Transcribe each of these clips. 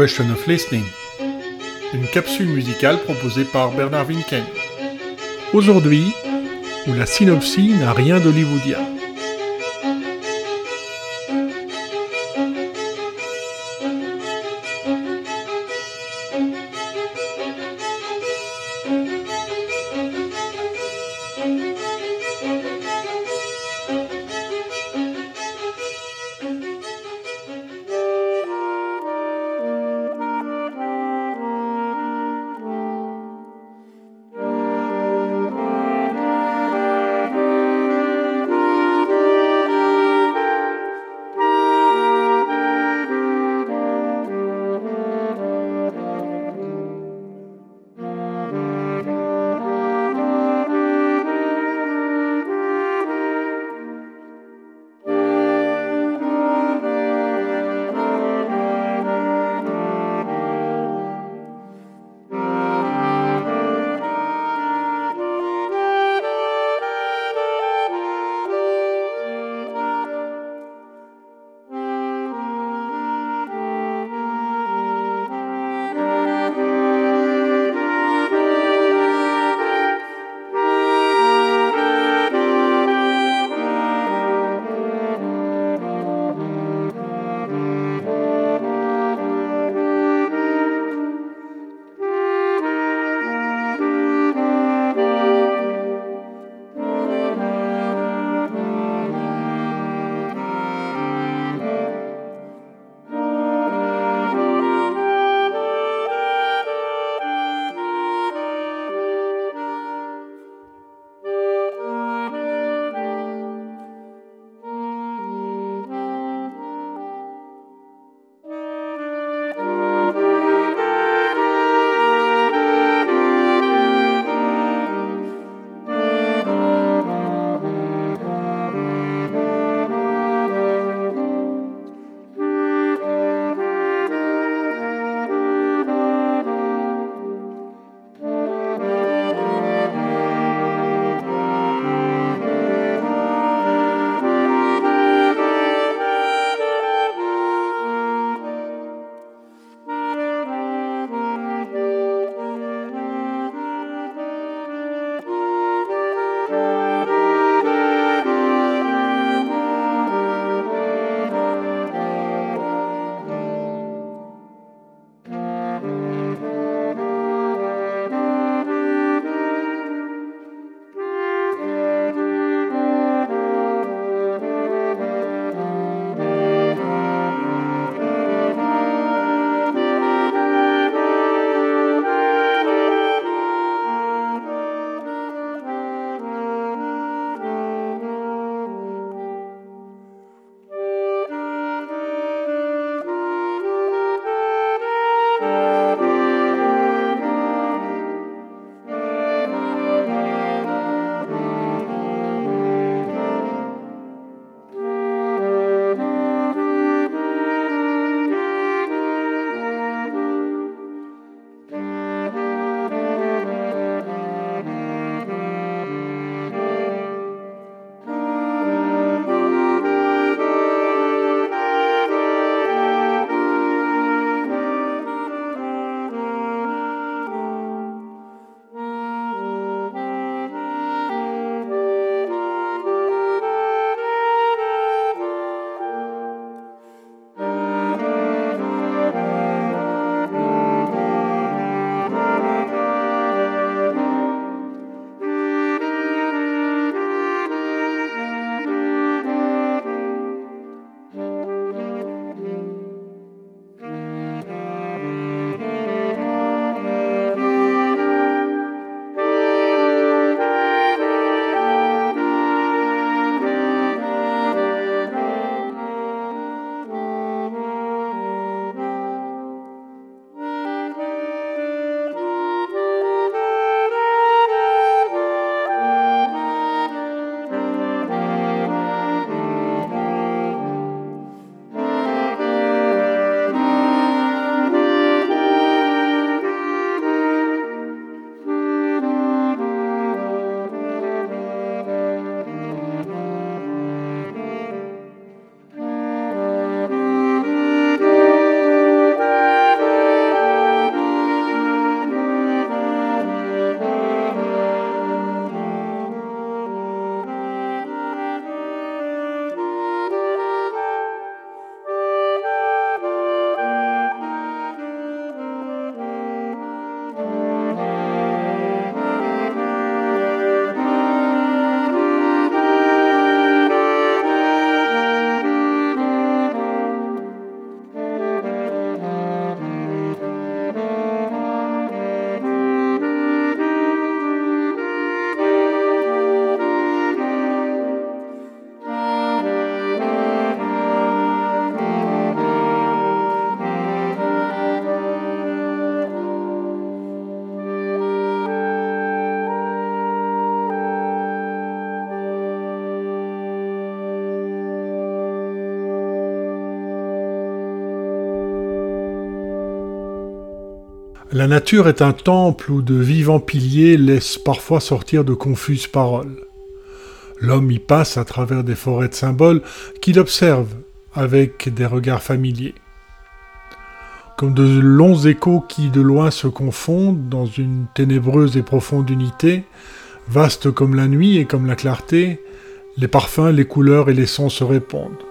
Question of Listening, une capsule musicale proposée par Bernard Winken. Aujourd'hui, la synopsie n'a rien d'hollywoodien. Nature est un temple où de vivants piliers laissent parfois sortir de confuses paroles. L'homme y passe à travers des forêts de symboles qu'il observe avec des regards familiers. Comme de longs échos qui de loin se confondent dans une ténébreuse et profonde unité, vaste comme la nuit et comme la clarté, les parfums, les couleurs et les sons se répondent.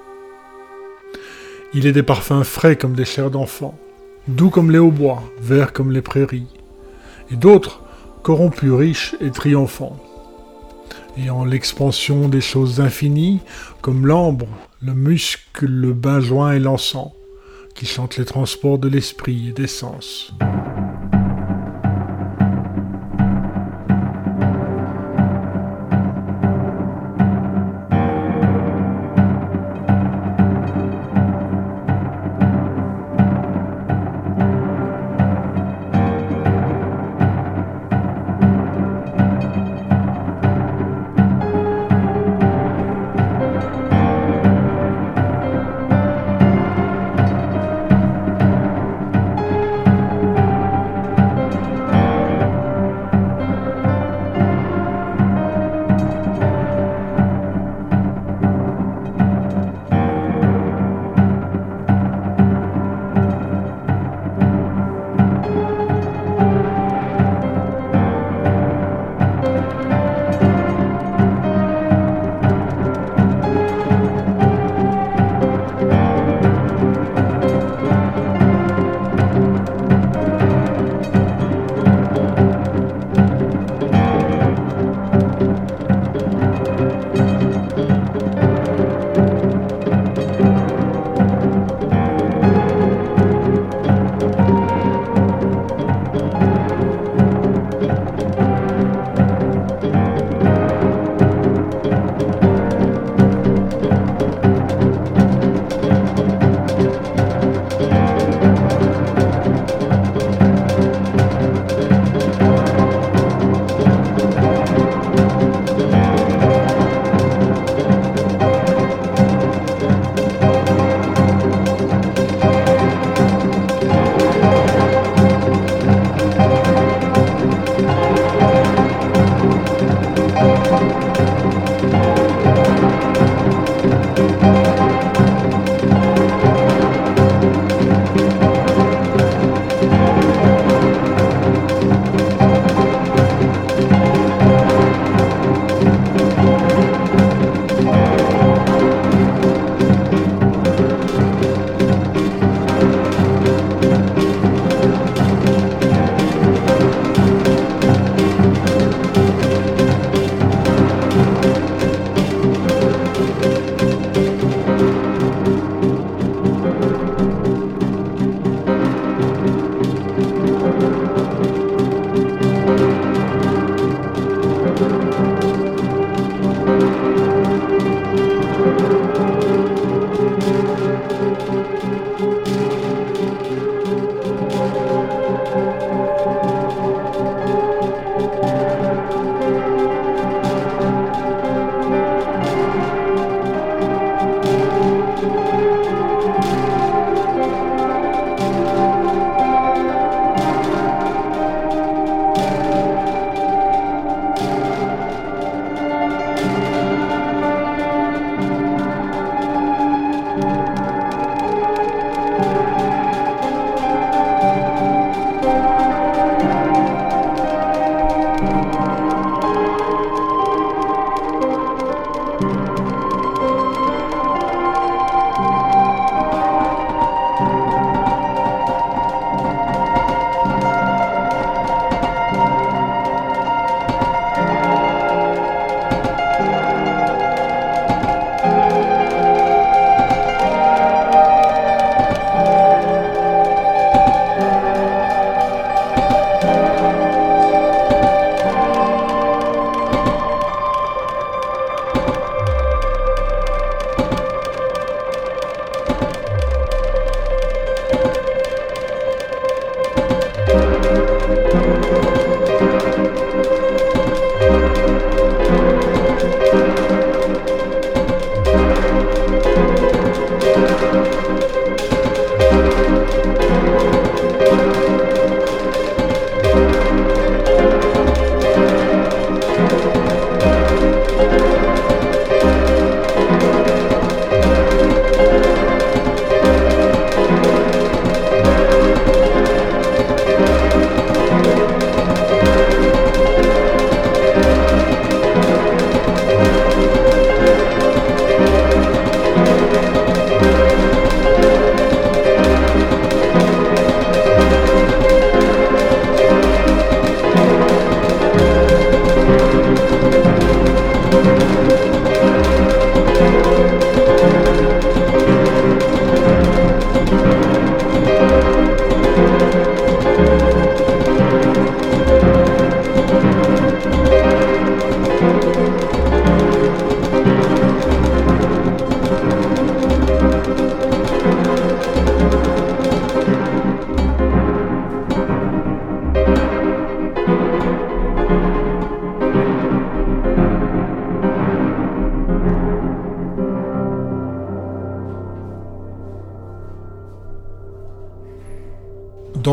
Il est des parfums frais comme des chairs d'enfants, doux comme les hautbois, verts comme les prairies, et d'autres corrompus, riches et triomphants. En l'expansion des choses infinies, comme l'ambre, le muscle, le benjoin et l'encens, qui chantent les transports de l'esprit et des sens.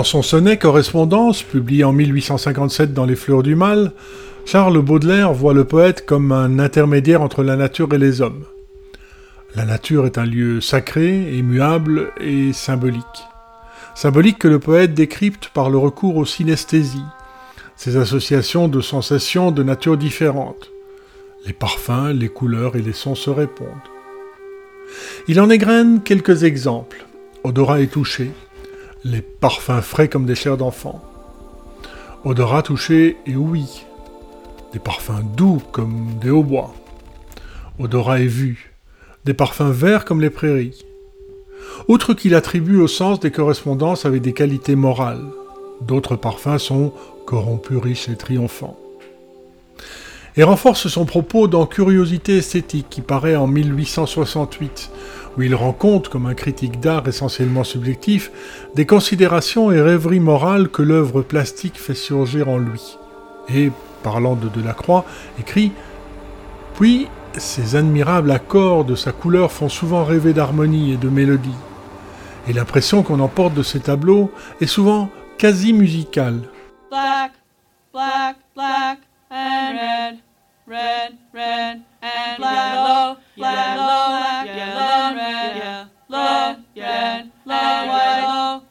Son sonnet Correspondance, publié en 1857 dans Les Fleurs du Mal, Charles Baudelaire voit le poète comme un intermédiaire entre la nature et les hommes. La nature est un lieu sacré, immuable et symbolique. Symbolique que le poète décrypte par le recours aux synesthésies, ces associations de sensations de nature différentes. Les parfums, les couleurs et les sons se répondent. Il en égrène quelques exemples. Odorat et toucher, les parfums frais comme des chairs d'enfant. Odorat, touché et ouïe, des parfums doux comme des hautbois. Odorat et vue, des parfums verts comme les prairies. Outre qu'il attribue au sens des correspondances avec des qualités morales, d'autres parfums sont corrompus, riches et triomphants. Et renforce son propos dans Curiosité esthétique qui paraît en 1868, où il rend compte, comme un critique d'art essentiellement subjectif, des considérations et rêveries morales que l'œuvre plastique fait surgir en lui. Et, parlant de Delacroix, écrit Puis, ces admirables accords de sa couleur font souvent rêver d'harmonie et de mélodie. Et l'impression qu'on emporte de ces tableaux est souvent quasi musicale. black, black, black, and red, red, and yellow, yellow, black, yellow, red, yellow, red, white, white,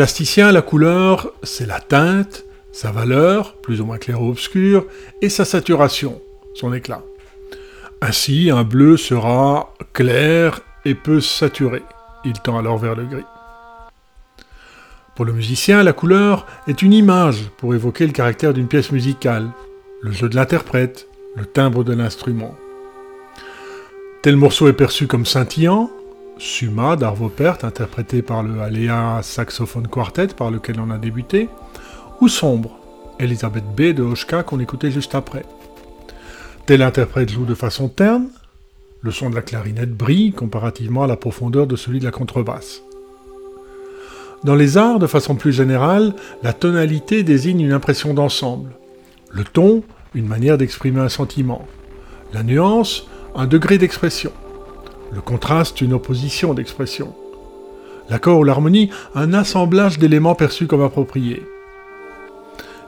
plasticien, la couleur, c'est la teinte, sa valeur, plus ou moins claire ou obscure, et sa saturation, son éclat. Ainsi, un bleu sera clair et peu saturé. Il tend alors vers le gris. Pour le musicien, la couleur est une image pour évoquer le caractère d'une pièce musicale, le jeu de l'interprète, le timbre de l'instrument. Tel morceau est perçu comme scintillant, Suma d'Arvo Pärt, interprété par le Alea Saxophone Quartet par lequel on a débuté, ou sombre, Elisabeth B de Hoshka qu'on écoutait juste après. Tel interprète joue de façon terne, le son de la clarinette brille comparativement à la profondeur de celui de la contrebasse. Dans les arts, de façon plus générale, la tonalité désigne une impression d'ensemble. Le ton, une manière d'exprimer un sentiment. La nuance, un degré d'expression. Le contraste, une opposition d'expression. L'accord ou l'harmonie, un assemblage d'éléments perçus comme appropriés.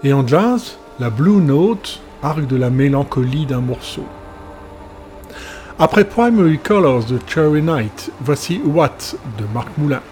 Et en jazz, la blue note argue de la mélancolie d'un morceau. Après Primary Colors de Cherry Night, voici What de Marc Moulin.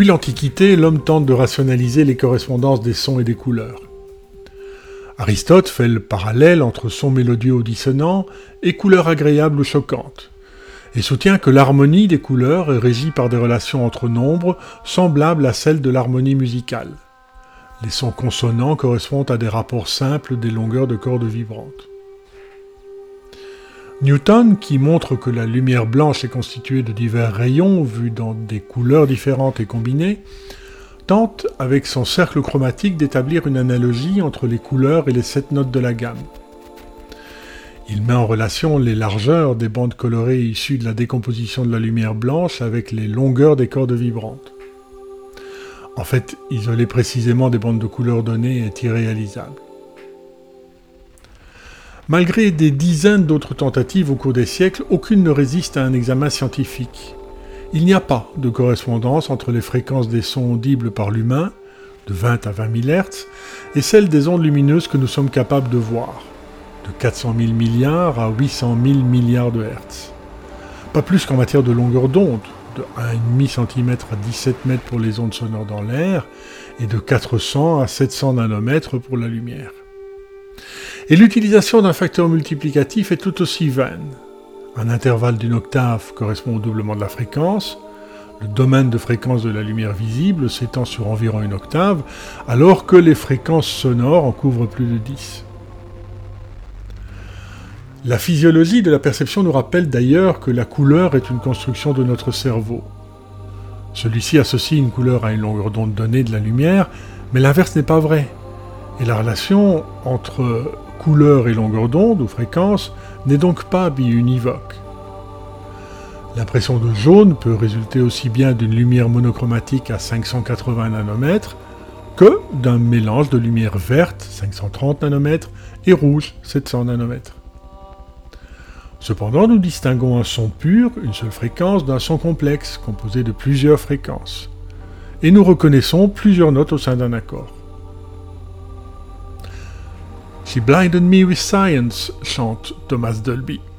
Depuis l'Antiquité, l'homme tente de rationaliser les correspondances des sons et des couleurs. Aristote fait le parallèle entre son mélodieux ou dissonant et couleurs agréables ou choquantes, et soutient que l'harmonie des couleurs est régie par des relations entre nombres semblables à celles de l'harmonie musicale. Les sons consonants correspondent à des rapports simples des longueurs de cordes vibrantes. Newton, qui montre que la lumière blanche est constituée de divers rayons vus dans des couleurs différentes et combinées, tente, avec son cercle chromatique, d'établir une analogie entre les couleurs et les sept notes de la gamme. Il met en relation les largeurs des bandes colorées issues de la décomposition de la lumière blanche avec les longueurs des cordes vibrantes. En fait, isoler précisément des bandes de couleurs données est irréalisable. Malgré des dizaines d'autres tentatives au cours des siècles, aucune ne résiste à un examen scientifique. Il n'y a pas de correspondance entre les fréquences des sons audibles par l'humain, de 20 à 20 000 Hz, et celles des ondes lumineuses que nous sommes capables de voir, de 400 000 milliards à 800 000 milliards de Hertz. Pas plus qu'en matière de longueur d'onde, de 1,5 cm à 17 mètres pour les ondes sonores dans l'air, et de 400 à 700 nanomètres pour la lumière. Et l'utilisation d'un facteur multiplicatif est tout aussi vaine. Un intervalle d'une octave correspond au doublement de la fréquence. Le domaine de fréquence de la lumière visible s'étend sur environ une octave, alors que les fréquences sonores en couvrent plus de 10. La physiologie de la perception nous rappelle d'ailleurs que la couleur est une construction de notre cerveau. Celui-ci associe une couleur à une longueur d'onde donnée de la lumière, mais l'inverse n'est pas vrai. Et la relation entre couleur et longueur d'onde ou fréquence n'est donc pas biunivoque. L'impression de jaune peut résulter aussi bien d'une lumière monochromatique à 580 nanomètres que d'un mélange de lumière verte 530 nanomètres et rouge 700 nanomètres. Cependant, nous distinguons un son pur, une seule fréquence, d'un son complexe, composé de plusieurs fréquences. Et nous reconnaissons plusieurs notes au sein d'un accord. She blinded me with science, chante Thomas Dolby.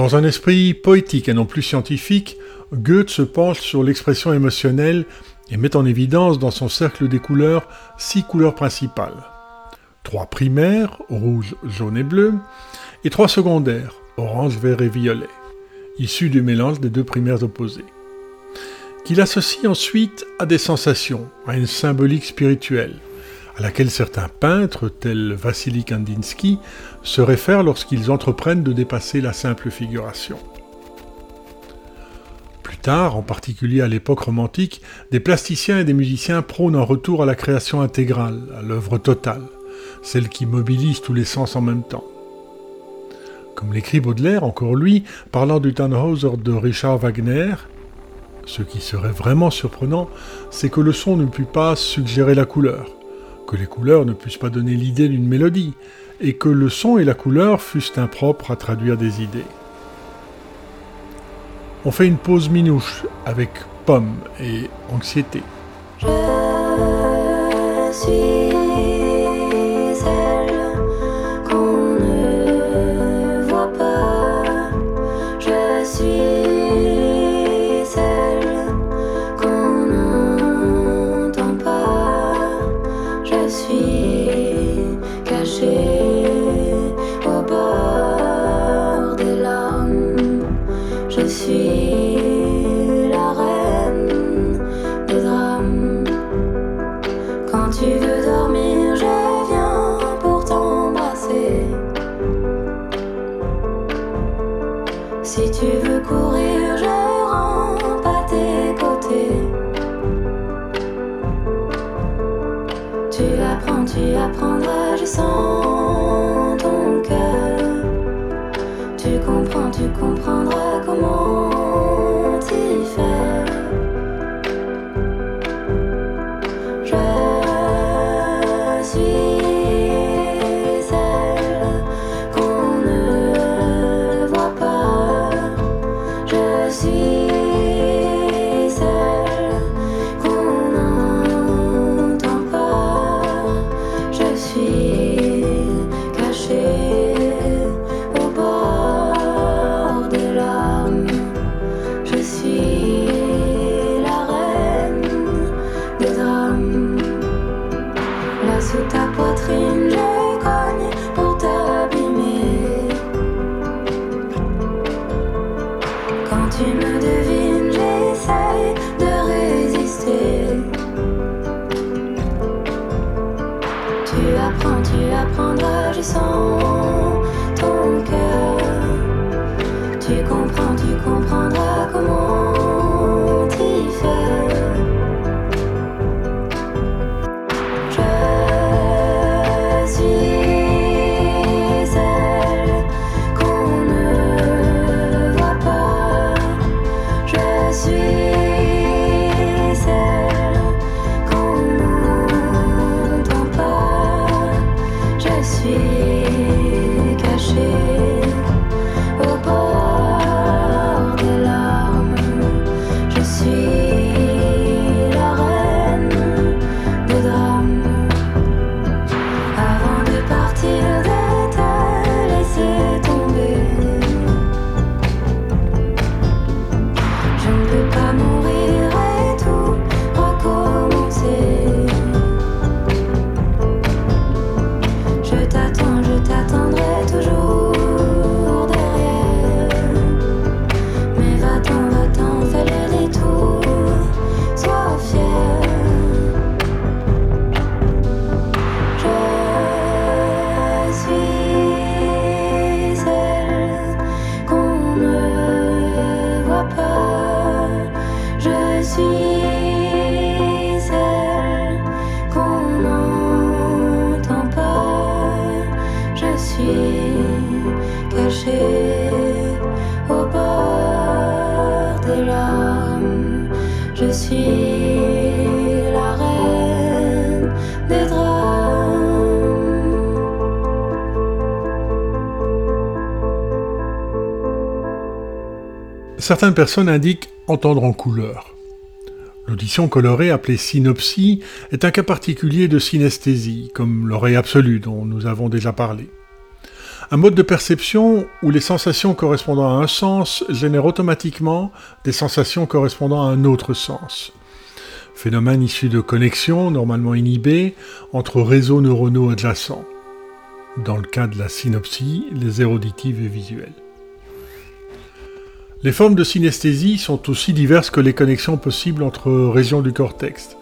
Dans un esprit poétique et non plus scientifique, Goethe se penche sur l'expression émotionnelle et met en évidence dans son cercle des couleurs six couleurs principales. Trois primaires, rouge, jaune et bleu, et trois secondaires, orange, vert et violet, issus du mélange des deux primaires opposées. Qu'il associe ensuite à des sensations, à une symbolique spirituelle, à laquelle certains peintres, tels Vassili Kandinsky, se réfèrent lorsqu'ils entreprennent de dépasser la simple figuration. Plus tard, en particulier à l'époque romantique, des plasticiens et des musiciens prônent un retour à la création intégrale, à l'œuvre totale, celle qui mobilise tous les sens en même temps. Comme l'écrit Baudelaire, encore lui, parlant du Tannhauser de Richard Wagner, ce qui serait vraiment surprenant, c'est que le son ne put pas suggérer la couleur, les couleurs ne puissent pas donner l'idée d'une mélodie, et que le son et la couleur fussent impropres à traduire des idées. On fait une pause minouche avec Pomme et Anxiété. Certaines personnes indiquent entendre en couleur. L'audition colorée, appelée synopsie, est un cas particulier de synesthésie, comme l'oreille absolue dont nous avons déjà parlé. Un mode de perception où les sensations correspondant à un sens génèrent automatiquement des sensations correspondant à un autre sens. Phénomène issu de connexions normalement inhibées entre réseaux neuronaux adjacents. Dans le cas de la synopsie, les auditives et visuelles. Les formes de synesthésie sont aussi diverses que les connexions possibles entre régions du cortex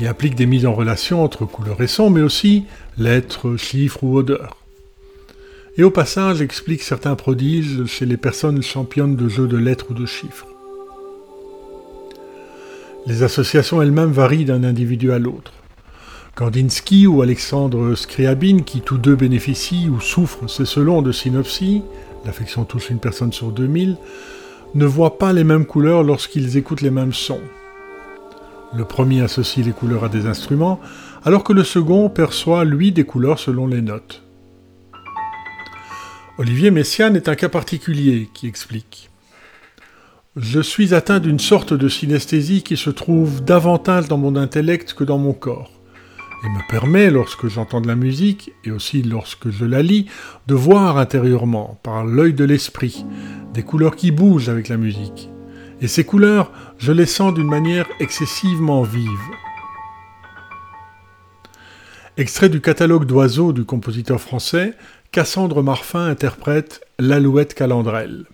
et impliquent des mises en relation entre couleurs et sons, mais aussi lettres, chiffres ou odeurs. Et au passage explique certains prodiges chez les personnes championnes de jeux de lettres ou de chiffres. Les associations elles-mêmes varient d'un individu à l'autre. Kandinsky ou Alexandre Scriabine, qui tous deux bénéficient ou souffrent, c'est selon de synopsie, l'affection touche une personne sur 2000, ne voient pas les mêmes couleurs lorsqu'ils écoutent les mêmes sons. Le premier associe les couleurs à des instruments, alors que le second perçoit, lui, des couleurs selon les notes. Olivier Messiaen est un cas particulier qui explique. Je suis atteint d'une sorte de synesthésie qui se trouve davantage dans mon intellect que dans mon corps, et me permet, lorsque j'entends de la musique, et aussi lorsque je la lis, de voir intérieurement, par l'œil de l'esprit, des couleurs qui bougent avec la musique. Et ces couleurs, je les sens d'une manière excessivement vive. Extrait du catalogue d'oiseaux du compositeur français, Cassandre Marfin interprète L'alouette calandrelle.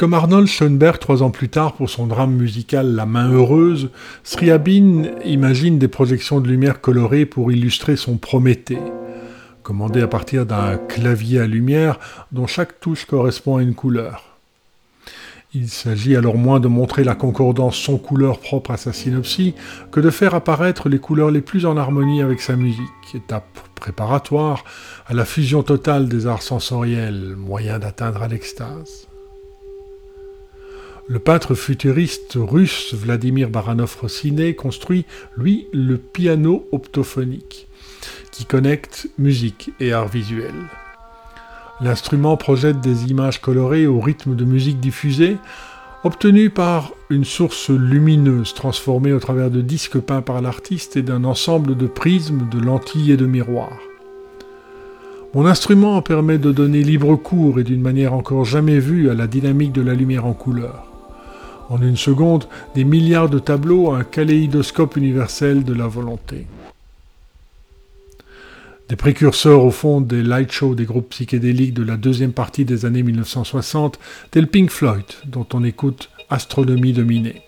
Comme Arnold Schoenberg trois ans plus tard pour son drame musical La main heureuse, Scriabine imagine des projections de lumière colorées pour illustrer son Prométhée, commandé à partir d'un clavier à lumière dont chaque touche correspond à une couleur. Il s'agit alors moins de montrer la concordance son-couleur propre à sa synopsie que de faire apparaître les couleurs les plus en harmonie avec sa musique, étape préparatoire à la fusion totale des arts sensoriels, moyen d'atteindre à l'extase. Le peintre futuriste russe Vladimir Baranov-Rossiné construit, lui, le piano optophonique, qui connecte musique et art visuel. L'instrument projette des images colorées au rythme de musique diffusée, obtenues par une source lumineuse transformée au travers de disques peints par l'artiste et d'un ensemble de prismes, de lentilles et de miroirs. Mon instrument permet de donner libre cours et d'une manière encore jamais vue à la dynamique de la lumière en couleur. En une seconde, des milliards de tableaux, un kaléidoscope universel de la volonté des précurseurs au fond des light shows des groupes psychédéliques de la deuxième partie des années 1960, tel Pink Floyd, dont on écoute Astronomie dominée.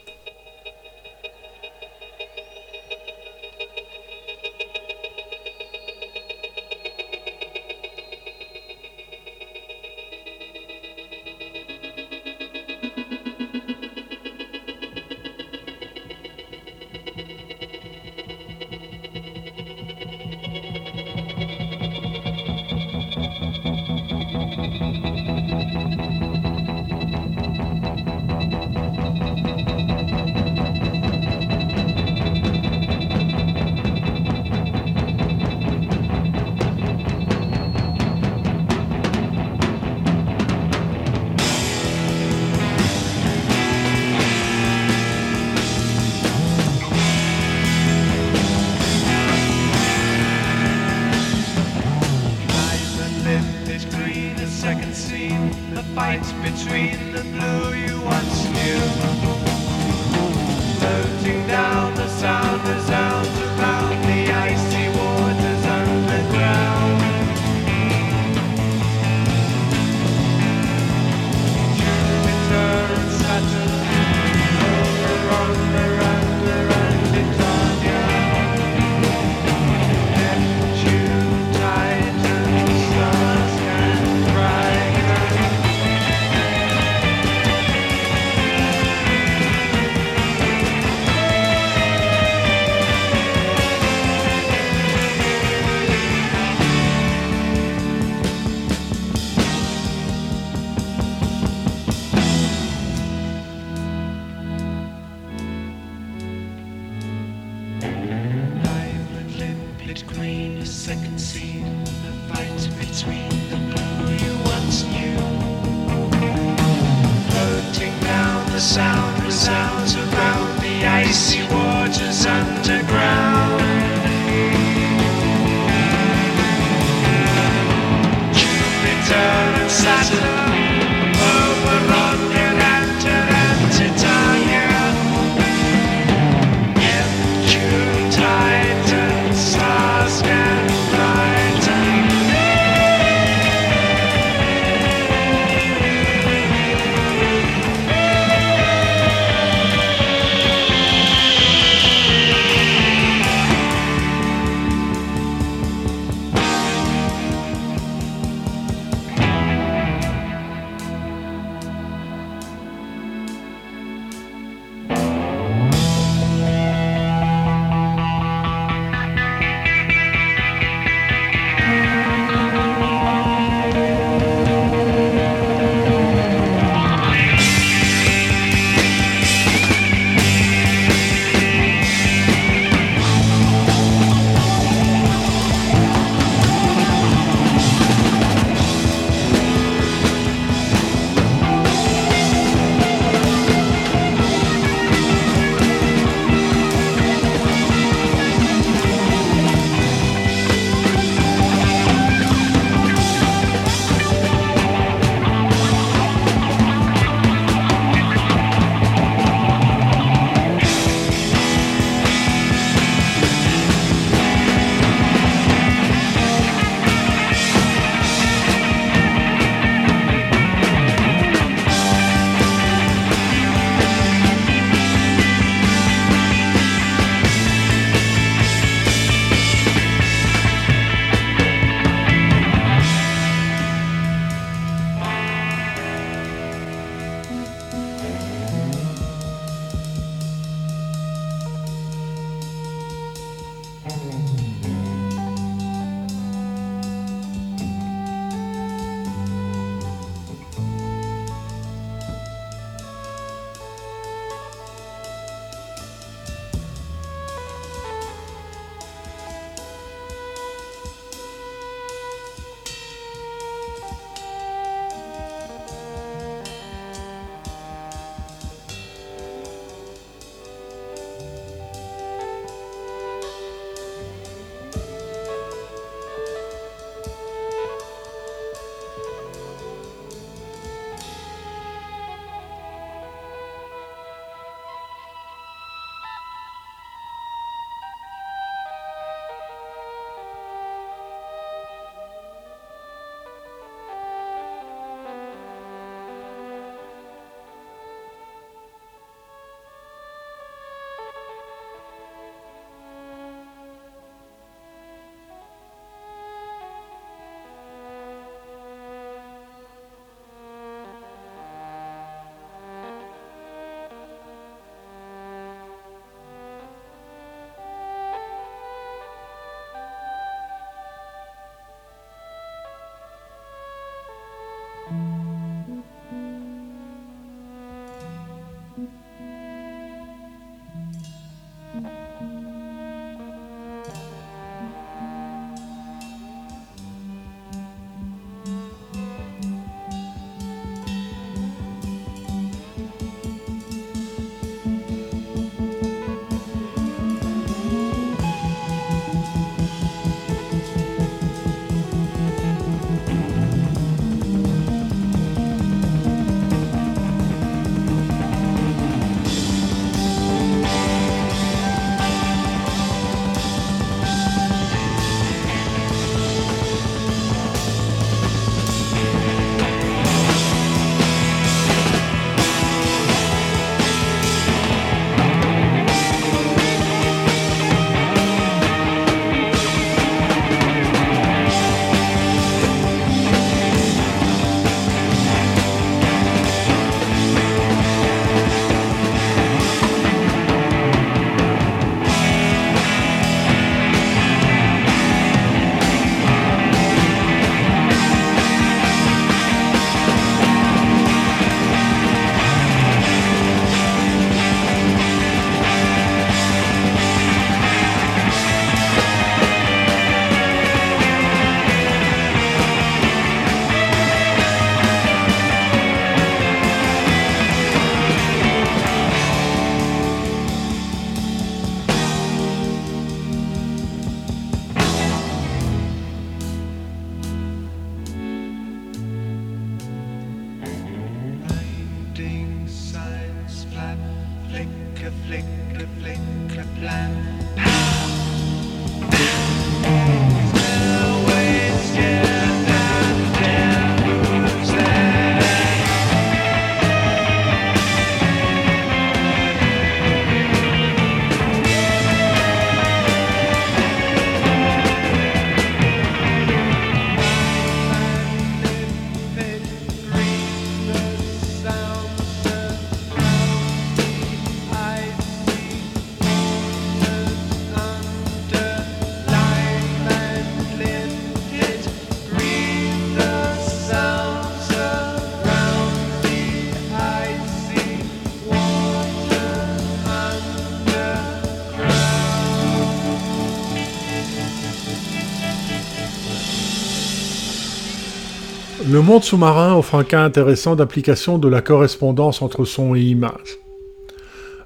Monde sous-marin offre un cas intéressant d'application de la correspondance entre son et image.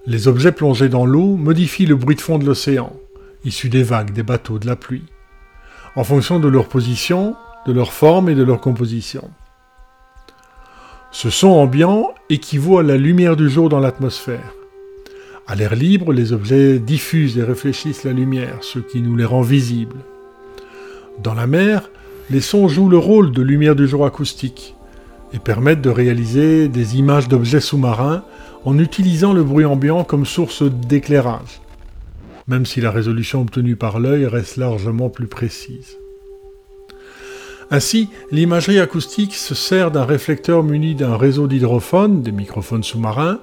Les objets plongés dans l'eau modifient le bruit de fond de l'océan, issu des vagues, des bateaux, de la pluie, en fonction de leur position, de leur forme et de leur composition. Ce son ambiant équivaut à la lumière du jour dans l'atmosphère. À l'air libre, les objets diffusent et réfléchissent la lumière, ce qui nous les rend visibles. Dans la mer, les sons jouent le rôle de lumière du jour acoustique et permettent de réaliser des images d'objets sous-marins en utilisant le bruit ambiant comme source d'éclairage, même si la résolution obtenue par l'œil reste largement plus précise. Ainsi, l'imagerie acoustique se sert d'un réflecteur muni d'un réseau d'hydrophones, des microphones sous-marins,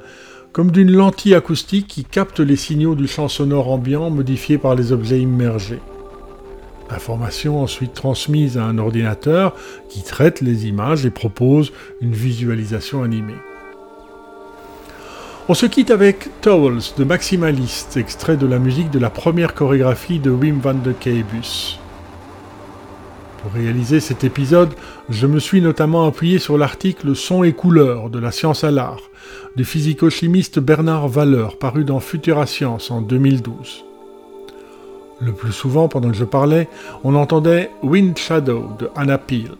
comme d'une lentille acoustique qui capte les signaux du champ sonore ambiant modifiés par les objets immergés. Information ensuite transmise à un ordinateur qui traite les images et propose une visualisation animée. On se quitte avec Towels de Maximalist, extrait de la musique de la première chorégraphie de Wim van de Keibus. Pour réaliser cet épisode, je me suis notamment appuyé sur l'article Son et couleurs de la science à l'art du physico-chimiste Bernard Valeur paru dans Futura Science en 2012. Le plus souvent, pendant que je parlais, on entendait Wind Shadow de Anna Peel.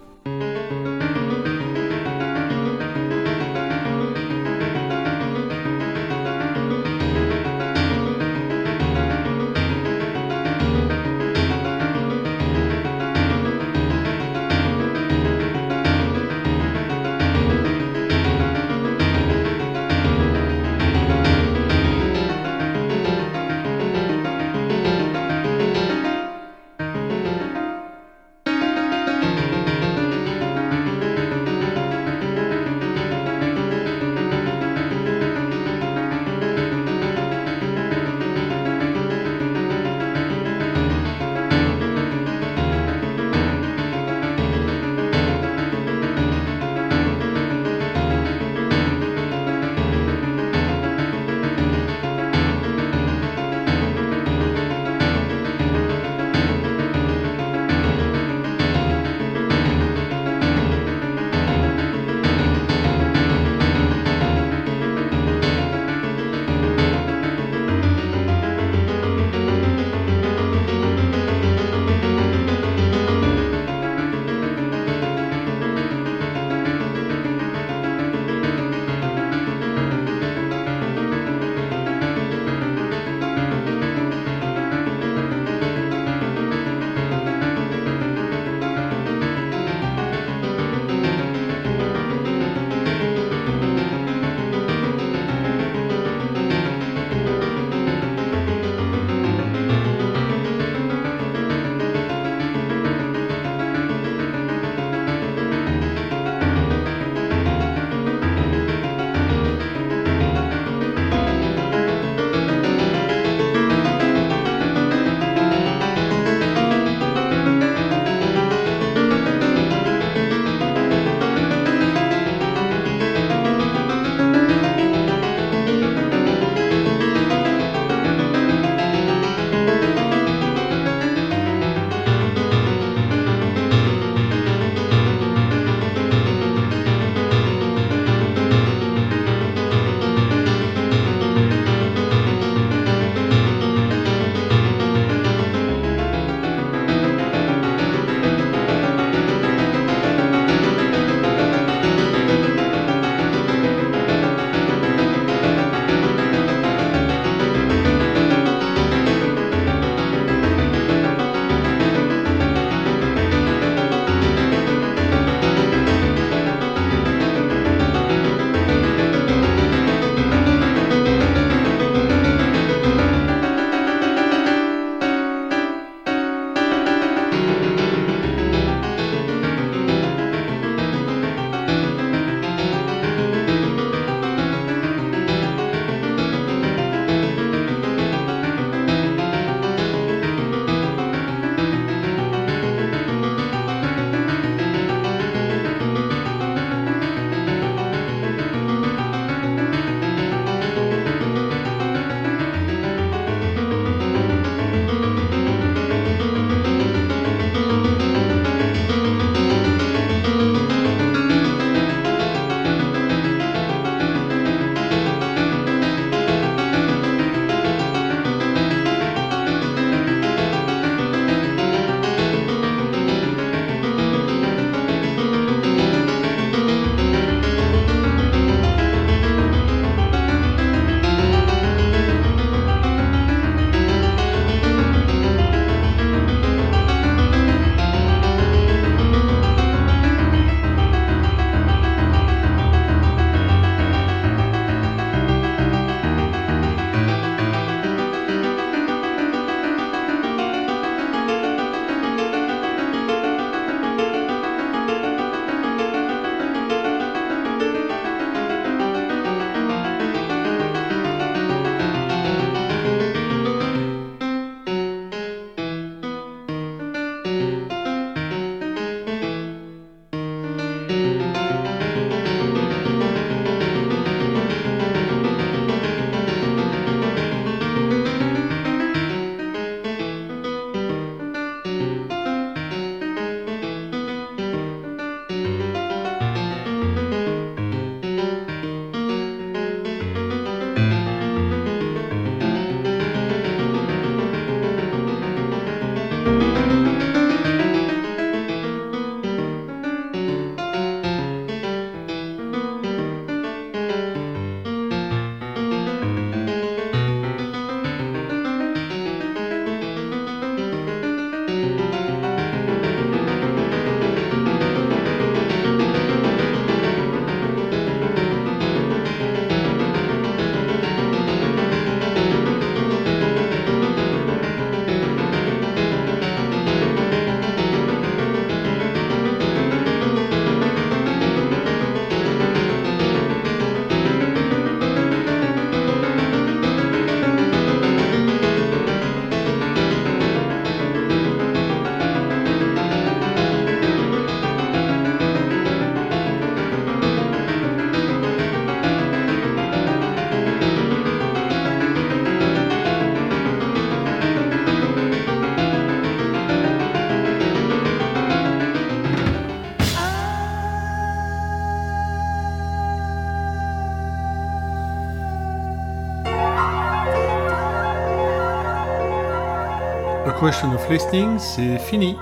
Question of Listening, c'est fini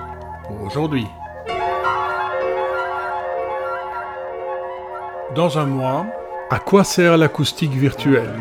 pour aujourd'hui. Dans un mois, à quoi sert l'acoustique virtuelle?